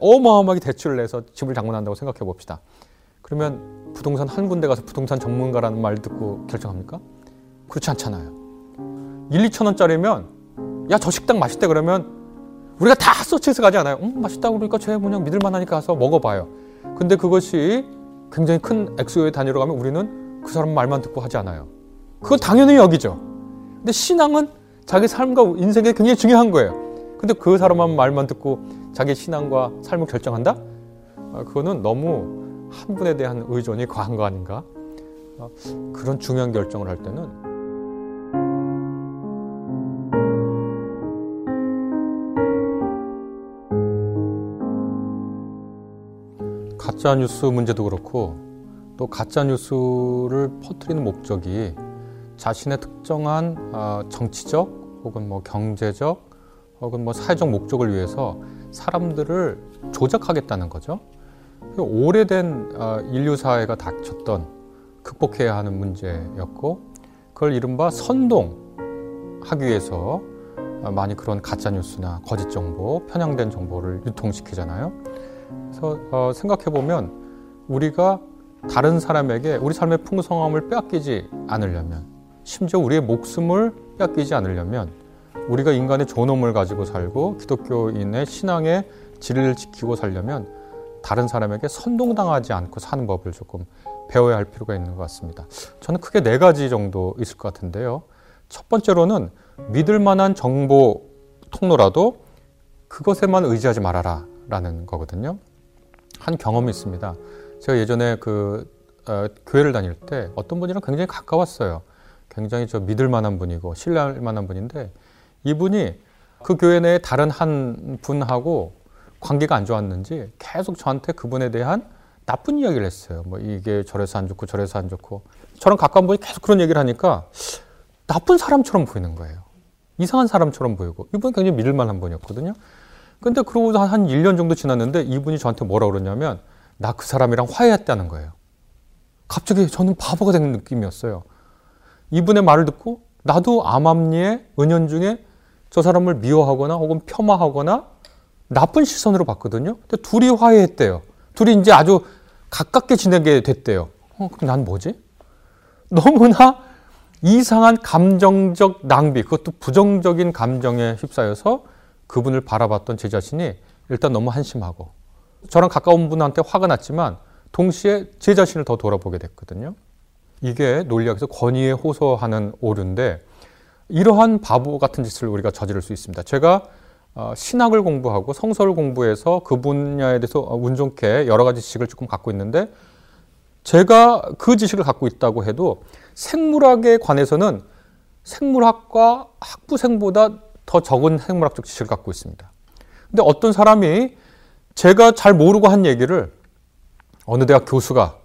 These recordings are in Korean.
어마어마하게 대출을 내서 집을 장만한다고 생각해 봅시다. 그러면 부동산 한 군데 가서 부동산 전문가라는 말 듣고 결정합니까? 그렇지 않잖아요. 1, 2천 원짜리면 야 저 식당 맛있대 그러면 우리가 다 서치해서 가지 않아요. 음, 맛있다고 그러니까 쟤 뭐냐 믿을 만하니까 가서 먹어봐요. 근데 그것이 굉장히 큰 액수의 단위로 가면 우리는 그 사람 말만 듣고 하지 않아요. 그건 당연히 여기죠. 근데 신앙은 자기 삶과 인생에 굉장히 중요한 거예요. 근데 그 사람만 말만 듣고 자기 신앙과 삶을 결정한다? 아, 그거는 너무 한 분에 대한 의존이 과한 거 아닌가? 아, 그런 중요한 결정을 할 때는 가짜 뉴스 문제도 그렇고 또 가짜 뉴스를 퍼뜨리는 목적이 자신의 특정한 아, 정치적 혹은 뭐 경제적 혹은 뭐 사회적 목적을 위해서 사람들을 조작하겠다는 거죠. 오래된 아, 인류 사회가 닥쳤던 극복해야 하는 문제였고 그걸 이른바 선동하기 위해서 아, 많이 그런 가짜 뉴스나 거짓 정보, 편향된 정보를 유통시키잖아요. 그래서 어, 생각해 보면 우리가 다른 사람에게 우리 삶의 풍성함을 빼앗기지 않으려면 심지어 우리의 목숨을 빼앗기지 않으려면 우리가 인간의 존엄을 가지고 살고 기독교인의 신앙의 진리를 지키고 살려면 다른 사람에게 선동당하지 않고 사는 법을 조금 배워야 할 필요가 있는 것 같습니다. 저는 크게 네 가지 정도 있을 것 같은데요. 첫 번째로는 믿을 만한 정보 통로라도 그것에만 의지하지 말아라 라는 거거든요. 한 경험이 있습니다. 제가 예전에 그 어, 교회를 다닐 때 어떤 분이랑 굉장히 가까웠어요. 굉장히 저 믿을 만한 분이고 신뢰할 만한 분인데 이분이 그 교회 내에 다른 한 분하고 관계가 안 좋았는지 계속 저한테 그분에 대한 나쁜 이야기를 했어요. 뭐 이게 저래서 안 좋고 저래서 안 좋고 저랑 가까운 분이 계속 그런 얘기를 하니까 나쁜 사람처럼 보이는 거예요. 이상한 사람처럼 보이고 이분은 굉장히 믿을 만한 분이었거든요. 근데 그러고 한 1년 정도 지났는데 이분이 저한테 뭐라 그러냐면 나 그 사람이랑 화해했다는 거예요. 갑자기 저는 바보가 되는 느낌이었어요. 이분의 말을 듣고 나도 암암리의 은연중에 저 사람을 미워하거나 혹은 폄하하거나 나쁜 시선으로 봤거든요. 근데 둘이 화해했대요. 둘이 이제 아주 가깝게 지내게 됐대요. 어, 그럼 난 뭐지? 너무나 이상한 감정적 낭비, 그것도 부정적인 감정에 휩싸여서 그분을 바라봤던 제 자신이 일단 너무 한심하고 저랑 가까운 분한테 화가 났지만 동시에 제 자신을 더 돌아보게 됐거든요. 이게 논리학에서 권위에 호소하는 오류인데 이러한 바보 같은 짓을 우리가 저지를 수 있습니다. 제가 어, 신학을 공부하고 성서를 공부해서 그 분야에 대해서 운 좋게 여러 가지 지식을 조금 갖고 있는데 제가 그 지식을 갖고 있다고 해도 생물학에 관해서는 생물학과 학부생보다 더 적은 생물학적 지식을 갖고 있습니다. 근데 어떤 사람이 제가 잘 모르고 한 얘기를 어느 대학 교수가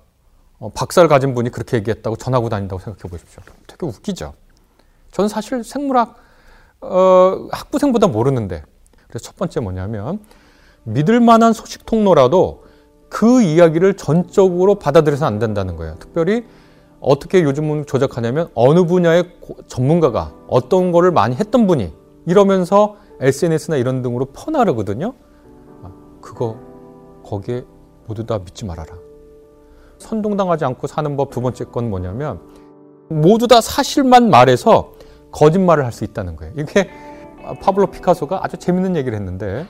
어, 박사를 가진 분이 그렇게 얘기했다고 전하고 다닌다고 생각해 보십시오. 되게 웃기죠. 저는 사실 생물학 어, 학부생보다 모르는데 그래서 첫 번째 뭐냐면 믿을 만한 소식 통로라도 그 이야기를 전적으로 받아들여서 안 된다는 거예요. 특별히 어떻게 요즘은 조작하냐면 어느 분야의 전문가가 어떤 거를 많이 했던 분이 이러면서 SNS나 이런 등으로 퍼나르거든요. 아, 그거 거기에 모두 다 믿지 말아라. 선동당하지 않고 사는 법 두 번째 건 뭐냐면 모두 다 사실만 말해서 거짓말을 할 수 있다는 거예요. 이게 파블로 피카소가 아주 재밌는 얘기를 했는데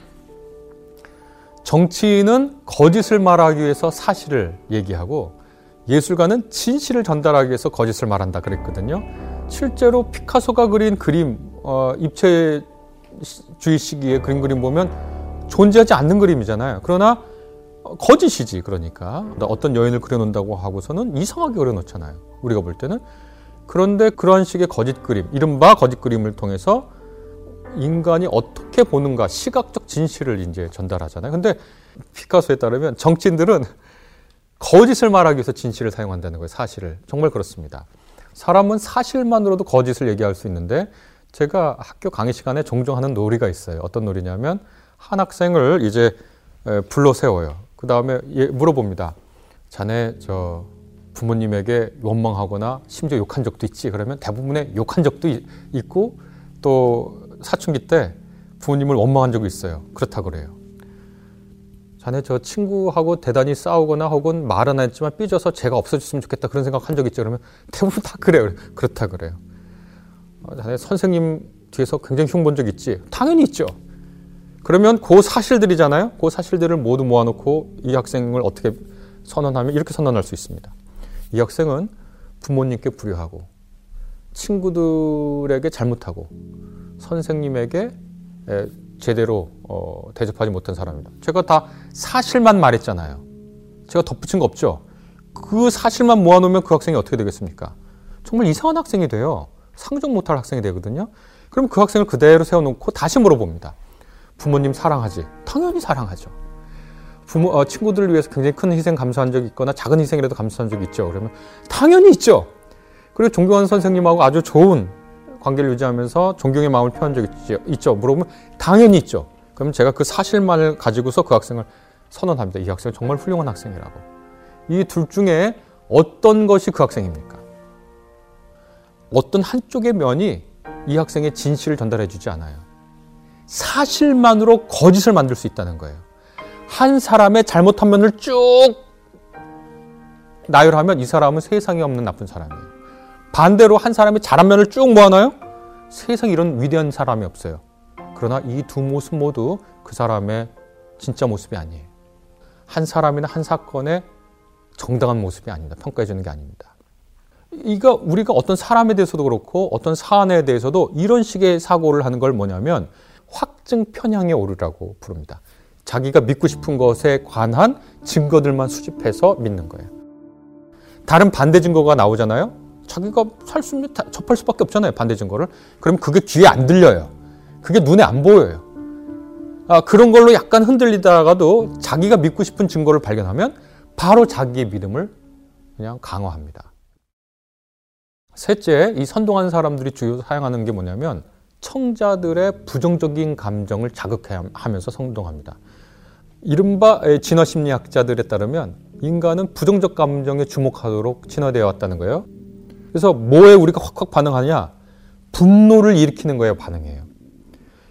정치인은 거짓을 말하기 위해서 사실을 얘기하고 예술가는 진실을 전달하기 위해서 거짓을 말한다 그랬거든요. 실제로 피카소가 그린 그림, 어, 입체주의 시기에 그린 그림 보면 존재하지 않는 그림이잖아요. 그러나 거짓이지 그러니까 어떤 여인을 그려놓는다고 하고서는 이상하게 그려놓잖아요. 우리가 볼 때는 그런데 그러한 식의 거짓 그림, 이른바 거짓 그림을 통해서 인간이 어떻게 보는가 시각적 진실을 이제 전달하잖아요. 근데 피카소에 따르면 정치인들은 거짓을 말하기 위해서 진실을 사용한다는 거예요. 사실을 정말 그렇습니다. 사람은 사실만으로도 거짓을 얘기할 수 있는데 제가 학교 강의 시간에 종종 하는 놀이가 있어요. 어떤 놀이냐면 한 학생을 이제 불러 세워요. 그 다음에 물어봅니다. 자네 저 부모님에게 원망하거나 심지어 욕한 적도 있지? 그러면 대부분의 욕한 적도 있고 또 사춘기 때 부모님을 원망한 적이 있어요. 그렇다 그래요. 자네 저 친구하고 대단히 싸우거나 혹은 말은 안 했지만 삐져서 제가 없어졌으면 좋겠다 그런 생각 한 적 있죠. 그러면 대부분 다 그래요. 그렇다 그래요. 어, 자네 선생님 뒤에서 굉장히 흉본 적 있지? 당연히 있죠. 그러면 그 사실들이잖아요. 그 사실들을 모두 모아놓고 이 학생을 어떻게 선언하면 이렇게 선언할 수 있습니다. 이 학생은 부모님께 불효하고 친구들에게 잘못하고 선생님에게 제대로 어, 대접하지 못한 사람입니다. 제가 다 사실만 말했잖아요. 제가 덧붙인 거 없죠. 그 사실만 모아놓으면 그 학생이 어떻게 되겠습니까? 정말 이상한 학생이 돼요. 상종 못할 학생이 되거든요. 그럼 그 학생을 그대로 세워놓고 다시 물어봅니다. 부모님 사랑하지? 당연히 사랑하죠. 부모, 어, 친구들을 위해서 굉장히 큰 희생 감수한 적이 있거나 작은 희생이라도 감수한 적이 있죠. 그러면 당연히 있죠. 그리고 존경하는 선생님하고 아주 좋은 관계를 유지하면서 존경의 마음을 표한 적이 있죠. 있죠. 물어보면 당연히 있죠. 그럼 제가 그 사실만을 가지고서 그 학생을 선언합니다. 이 학생은 정말 훌륭한 학생이라고. 이 둘 중에 어떤 것이 그 학생입니까? 어떤 한쪽의 면이 이 학생의 진실을 전달해 주지 않아요. 사실만으로 거짓을 만들 수 있다는 거예요. 한 사람의 잘못한 면을 쭉 나열하면 이 사람은 세상에 없는 나쁜 사람이에요. 반대로 한 사람이 잘한 면을 쭉 모아놔요? 세상에 이런 위대한 사람이 없어요. 그러나 이 두 모습 모두 그 사람의 진짜 모습이 아니에요. 한 사람이나 한 사건의 정당한 모습이 아닙니다. 평가해 주는 게 아닙니다. 이거 우리가 어떤 사람에 대해서도 그렇고 어떤 사안에 대해서도 이런 식의 사고를 하는 걸 뭐냐면 확증 편향에 오르라고 부릅니다. 자기가 믿고 싶은 것에 관한 증거들만 수집해서 믿는 거예요. 다른 반대 증거가 나오잖아요. 자기가 살 수 있는 접할 수밖에 없잖아요. 반대 증거를. 그럼 그게 귀에 안 들려요. 그게 눈에 안 보여요. 아, 그런 걸로 약간 흔들리다가도 자기가 믿고 싶은 증거를 발견하면 바로 자기의 믿음을 그냥 강화합니다. 셋째, 이 선동하는 사람들이 주요 사용하는 게 뭐냐면 청자들의 부정적인 감정을 자극하면서 선동합니다. 이른바 진화 심리학자들에 따르면 인간은 부정적 감정에 주목하도록 진화되어 왔다는 거예요. 그래서 뭐에 우리가 확확 반응하냐? 분노를 일으키는 거에 반응해요.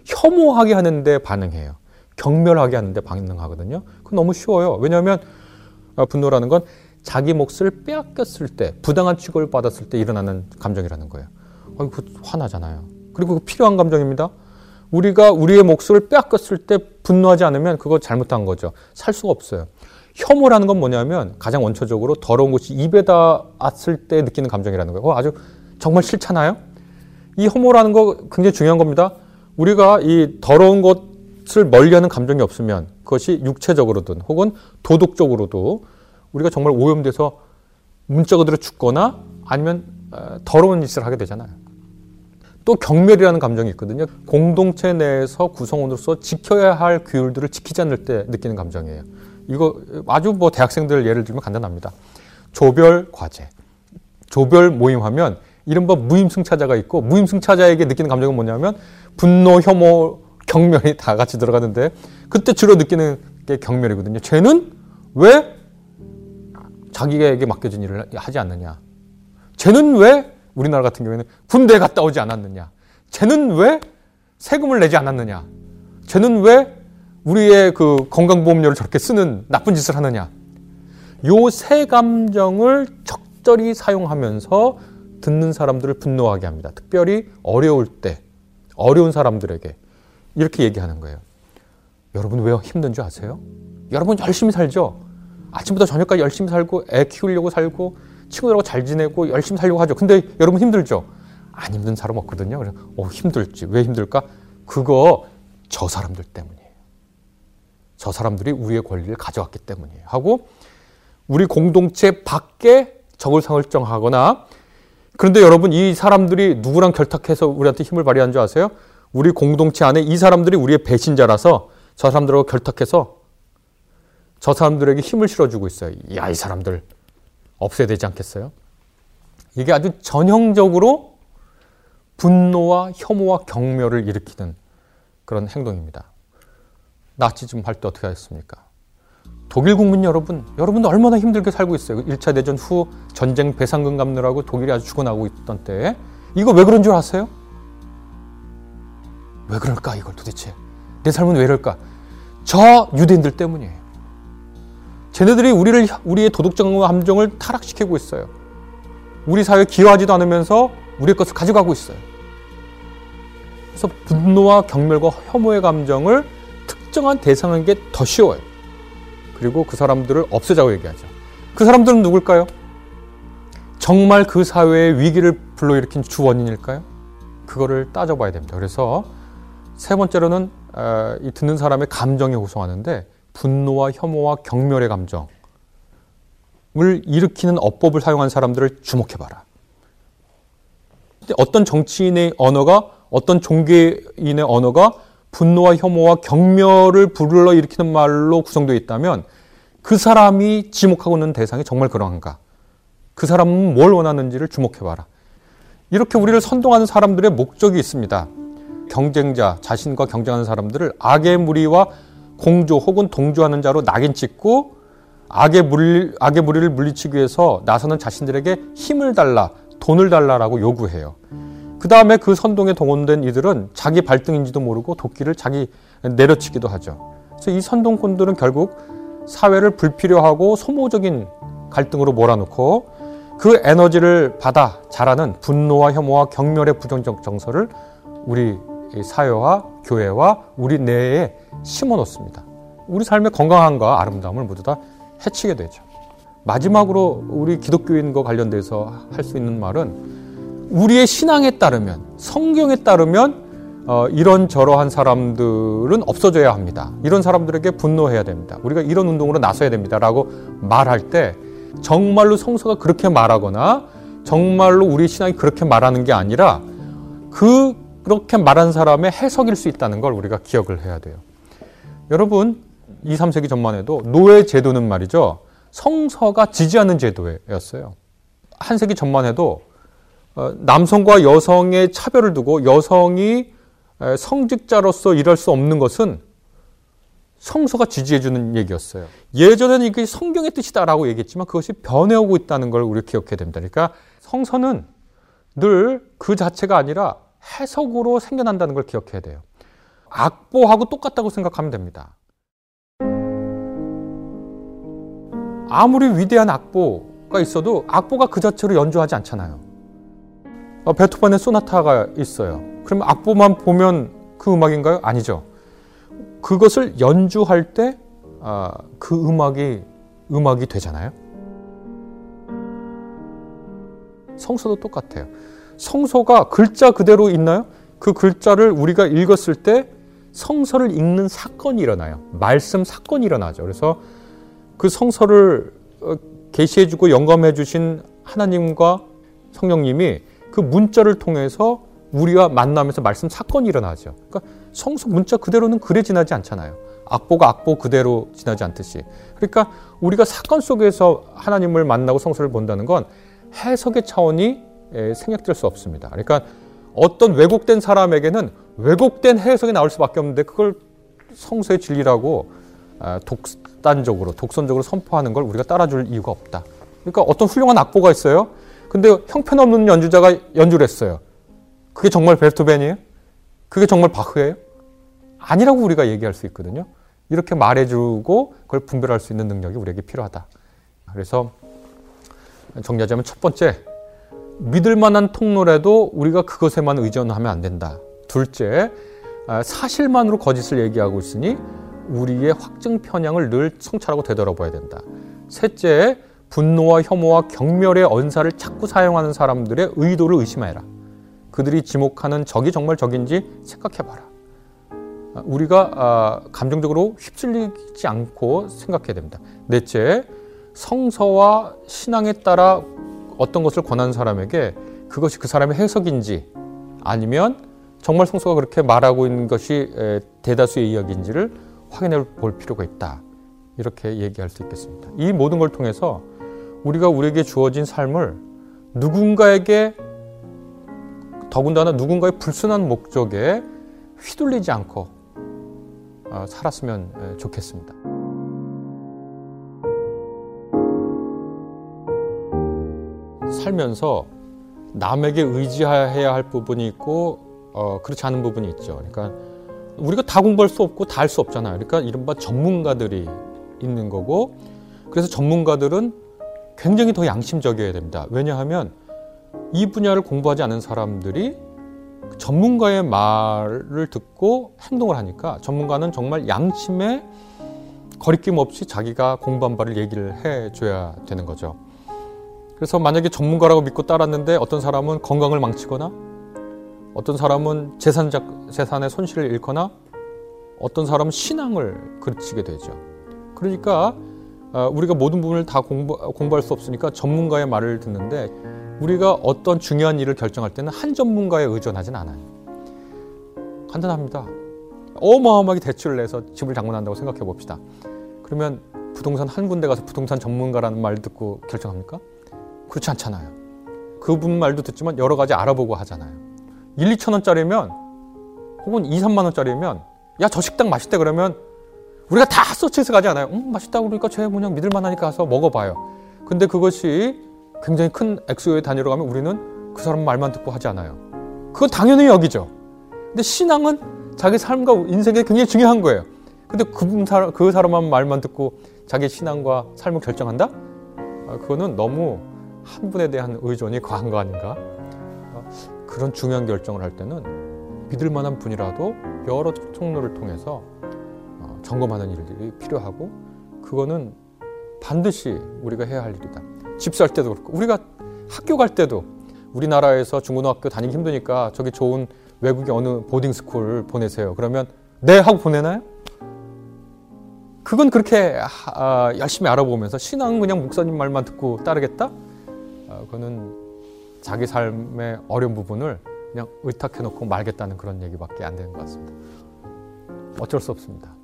혐오하게 하는데 반응해요. 경멸하게 하는데 반응하거든요. 그건 너무 쉬워요. 왜냐하면 아, 분노라는 건 자기 몫을 빼앗겼을 때, 부당한 취급을 받았을 때 일어나는 감정이라는 거예요. 아, 그 화나잖아요. 그리고 그 필요한 감정입니다. 우리가 우리의 몫을 빼앗겼을 때 분노하지 않으면 그거 잘못한 거죠. 살 수가 없어요. 혐오라는 건 뭐냐면 가장 원초적으로 더러운 것이 입에 닿았을 때 느끼는 감정이라는 거예요. 아주 정말 싫잖아요. 이 혐오라는 거 굉장히 중요한 겁니다. 우리가 이 더러운 것을 멀리하는 감정이 없으면 그것이 육체적으로든 혹은 도덕적으로도 우리가 정말 오염돼서 문자 그대로 죽거나 아니면 어, 더러운 짓을 하게 되잖아요. 또 경멸이라는 감정이 있거든요. 공동체 내에서 구성원으로서 지켜야 할 규율들을 지키지 않을 때 느끼는 감정이에요. 이거 아주 뭐 대학생들 예를 들면 간단합니다. 조별 과제. 조별 모임하면 이른바 무임승차자가 있고 무임승차자에게 느끼는 감정은 뭐냐면 분노, 혐오, 경멸이 다 같이 들어가는데 그때 주로 느끼는 게 경멸이거든요. 쟤는 왜 자기에게 맡겨진 일을 하지 않느냐? 쟤는 왜 우리나라 같은 경우에는 군대 갔다 오지 않았느냐? 쟤는 왜 세금을 내지 않았느냐? 쟤는 왜 우리의 그 건강보험료를 저렇게 쓰는 나쁜 짓을 하느냐? 요 세 감정을 적절히 사용하면서 듣는 사람들을 분노하게 합니다. 특별히 어려울 때, 어려운 사람들에게 이렇게 얘기하는 거예요. 여러분 왜 힘든 줄 아세요? 여러분 열심히 살죠? 아침부터 저녁까지 열심히 살고 애 키우려고 살고 친구들하고 잘 지내고 열심히 살려고 하죠. 근데 여러분 힘들죠? 안 힘든 사람 없거든요. 그래서 어, 힘들지. 왜 힘들까? 그거 저 사람들 때문이에요. 저 사람들이 우리의 권리를 가져왔기 때문이에요. 하고 우리 공동체 밖에 적을 설정하거나 그런데 여러분 이 사람들이 누구랑 결탁해서 우리한테 힘을 발휘한 줄 아세요? 우리 공동체 안에 이 사람들이 우리의 배신자라서 저 사람들하고 결탁해서 저 사람들에게 힘을 실어주고 있어요. 야, 이 사람들 없애야 되지 않겠어요? 이게 아주 전형적으로 분노와 혐오와 경멸을 일으키는 그런 행동입니다. 나치즘 할 때 어떻게 하셨습니까? 독일 국민 여러분, 여러분 얼마나 힘들게 살고 있어요. 1차 대전 후 전쟁 배상금 갚느라고 독일이 아주 죽어나고 있던 때 이거 왜 그런 줄 아세요? 왜 그럴까 이걸 도대체 내 삶은 왜 이럴까? 저 유대인들 때문이에요. 쟤네들이 우리를 우리의 도덕적 감정을 타락시키고 있어요. 우리 사회에 기여하지도 않으면서 우리의 것을 가져가고 있어요. 그래서 분노와 경멸과 혐오의 감정을 특정한 대상에게 더 쉬워요. 그리고 그 사람들을 없애자고 얘기하죠. 그 사람들은 누굴까요? 정말 그 사회의 위기를 불러일으킨 주 원인일까요? 그거를 따져봐야 됩니다. 그래서 세 번째로는 이 듣는 사람의 감정에 호소하는데 분노와 혐오와 경멸의 감정을 일으키는 어법을 사용한 사람들을 주목해봐라. 어떤 정치인의 언어가 어떤 종교인의 언어가 분노와 혐오와 경멸을 불러 일으키는 말로 구성되어 있다면 그 사람이 지목하고 있는 대상이 정말 그러한가? 그 사람은 뭘 원하는지를 주목해봐라. 이렇게 우리를 선동하는 사람들의 목적이 있습니다. 경쟁자, 자신과 경쟁하는 사람들을 악의 무리와 공조 혹은 동조하는 자로 낙인 찍고 악의 무리, 악의 무리를 물리치기 위해서 나서는 자신들에게 힘을 달라, 돈을 달라라고 요구해요. 그 다음에 그 선동에 동원된 이들은 자기 발등인지도 모르고 도끼를 자기 내려치기도 하죠. 그래서 이 선동꾼들은 결국 사회를 불필요하고 소모적인 갈등으로 몰아놓고 그 에너지를 받아 자라는 분노와 혐오와 경멸의 부정적 정서를 우리 사회와 교회와 우리 내에 심어 놓습니다. 우리 삶의 건강함과 아름다움을 모두 다 해치게 되죠. 마지막으로 우리 기독교인과 관련돼서 할 수 있는 말은 우리의 신앙에 따르면 성경에 따르면 어, 이런 저러한 사람들은 없어져야 합니다. 이런 사람들에게 분노해야 됩니다. 우리가 이런 운동으로 나서야 됩니다라고 말할 때 정말로 성서가 그렇게 말하거나 정말로 우리 신앙이 그렇게 말하는 게 아니라 그 그렇게 말한 사람의 해석일 수 있다는 걸 우리가 기억을 해야 돼요. 여러분, 2, 3세기 전만 해도 노예 제도는 말이죠. 성서가 지지하는 제도였어요. 한 세기 전만 해도 어, 남성과 여성의 차별을 두고 여성이 성직자로서 일할 수 없는 것은 성서가 지지해주는 얘기였어요. 예전에는 이게 성경의 뜻이다라고 얘기했지만 그것이 변해오고 있다는 걸 우리 기억해야 됩니다. 그러니까 성서는 늘 그 자체가 아니라 해석으로 생겨난다는 걸 기억해야 돼요. 악보하고 똑같다고 생각하면 됩니다. 아무리 위대한 악보가 있어도 악보가 그 자체로 연주하지 않잖아요. 어, 베토벤의 소나타가 있어요. 그러면 악보만 보면 그 음악인가요? 아니죠. 그것을 연주할 때그 아, 음악이 음악이 되잖아요. 성서도 똑같아요. 성서가 글자 그대로 있나요? 그 글자를 우리가 읽었을 때 성서를 읽는 사건이 일어나요. 말씀 사건이 일어나죠. 그래서 그 성서를 어, 계시해 주고 영감해 주신 하나님과 성령님이 그 문자를 통해서 우리와 만나면서 말씀 사건이 일어나죠. 그러니까 성서 문자 그대로는 글에 지나지 않잖아요. 악보가 악보 그대로 지나지 않듯이. 그러니까 우리가 사건 속에서 하나님을 만나고 성서를 본다는 건 해석의 차원이 생략될 수 없습니다. 그러니까 어떤 왜곡된 사람에게는 왜곡된 해석이 나올 수밖에 없는데 그걸 성서의 진리라고 아, 독단적으로 독선적으로 선포하는 걸 우리가 따라줄 이유가 없다. 그러니까 어떤 훌륭한 악보가 있어요. 근데 형편없는 연주자가 연주를 했어요. 그게 정말 베토벤이에요? 그게 정말 바흐예요? 아니라고 우리가 얘기할 수 있거든요. 이렇게 말해주고 그걸 분별할 수 있는 능력이 우리에게 필요하다. 그래서 정리하자면 첫 번째, 믿을 만한 통로라도 우리가 그것에만 의존하면 안 된다. 둘째, 아, 사실만으로 거짓을 얘기하고 있으니 우리의 확증 편향을 늘 성찰하고 되돌아봐야 된다. 셋째, 분노와 혐오와 경멸의 언사를 자꾸 사용하는 사람들의 의도를 의심해라. 그들이 지목하는 적이 정말 적인지 생각해봐라. 아, 우리가 아, 감정적으로 휩쓸리지 않고 생각해야 됩니다. 넷째, 성서와 신앙에 따라 어떤 것을 권하는 사람에게 그것이 그 사람의 해석인지 아니면 정말 성서가 그렇게 말하고 있는 것이 대다수의 이야기인지를 확인해 볼 필요가 있다. 이렇게 얘기할 수 있겠습니다. 이 모든 걸 통해서 우리가 우리에게 주어진 삶을 누군가에게 더군다나 누군가의 불순한 목적에 휘둘리지 않고 어, 살았으면 좋겠습니다. 살면서 남에게 의지해야 할 부분이 있고 어, 그렇지 않은 부분이 있죠. 그러니까 우리가 다 공부할 수 없고 다 할 수 없잖아요. 그러니까 이른바 전문가들이 있는 거고 그래서 전문가들은 굉장히 더 양심적이어야 됩니다. 왜냐하면 이 분야를 공부하지 않은 사람들이 전문가의 말을 듣고 행동을 하니까 전문가는 정말 양심에 거리낌 없이 자기가 공부한 바를 얘기를 해줘야 되는 거죠. 그래서 만약에 전문가라고 믿고 따랐는데 어떤 사람은 건강을 망치거나 어떤 사람은 재산 재산의 손실을 잃거나 어떤 사람은 신앙을 그르치게 되죠. 그러니까 어, 우리가 모든 부분을 다 공부, 공부할 수 없으니까 전문가의 말을 듣는데 우리가 어떤 중요한 일을 결정할 때는 한 전문가에 의존하진 않아요. 간단합니다. 어마어마하게 대출을 내서 집을 장만한다고 생각해 봅시다. 그러면 부동산 한 군데 가서 부동산 전문가라는 말 듣고 결정합니까? 그렇지 않잖아요. 그분 말도 듣지만 여러 가지 알아보고 하잖아요. 1, 2천 원짜리면 혹은 2, 3만 원짜리면 야 저 식당 맛있대 그러면 우리가 다 서치해서 가지 않아요. 음, 맛있다고 그러니까 쟤 그냥 믿을 만하니까 가서 먹어봐요. 근데 그것이 굉장히 큰 액수의 단위로 가면 우리는 그 사람 말만 듣고 하지 않아요. 그건 당연히 여기죠. 근데 신앙은 자기 삶과 인생에 굉장히 중요한 거예요. 근데 그, 사람, 그 사람만 말만 듣고 자기 신앙과 삶을 결정한다? 아, 그거는 너무 한 분에 대한 의존이 과한 거 아닌가? 아, 그런 중요한 결정을 할 때는 믿을 만한 분이라도 여러 통로를 통해서 어, 점검하는 일들이 필요하고 그거는 반드시 우리가 해야 할 일이다. 집 살 때도 그렇고 우리가 학교 갈 때도 우리나라에서 중고등학교 다니기 힘드니까 저기 좋은 외국의 어느 boarding school 보내세요. 그러면 네 하고 보내나요? 그건 그렇게 아, 열심히 알아보면서 신앙은 그냥 목사님 말만 듣고 따르겠다? 아, 그거는 자기 삶의 어려운 부분을 그냥 의탁해 놓고 말겠다는 그런 얘기밖에 안 되는 것 같습니다. 어쩔 수 없습니다.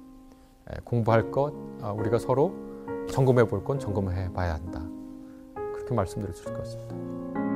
예, 공부할 것 아, 우리가 서로 점검해 볼 건 점검해 봐야 한다. 그렇게 말씀드릴 수 있을 것 같습니다.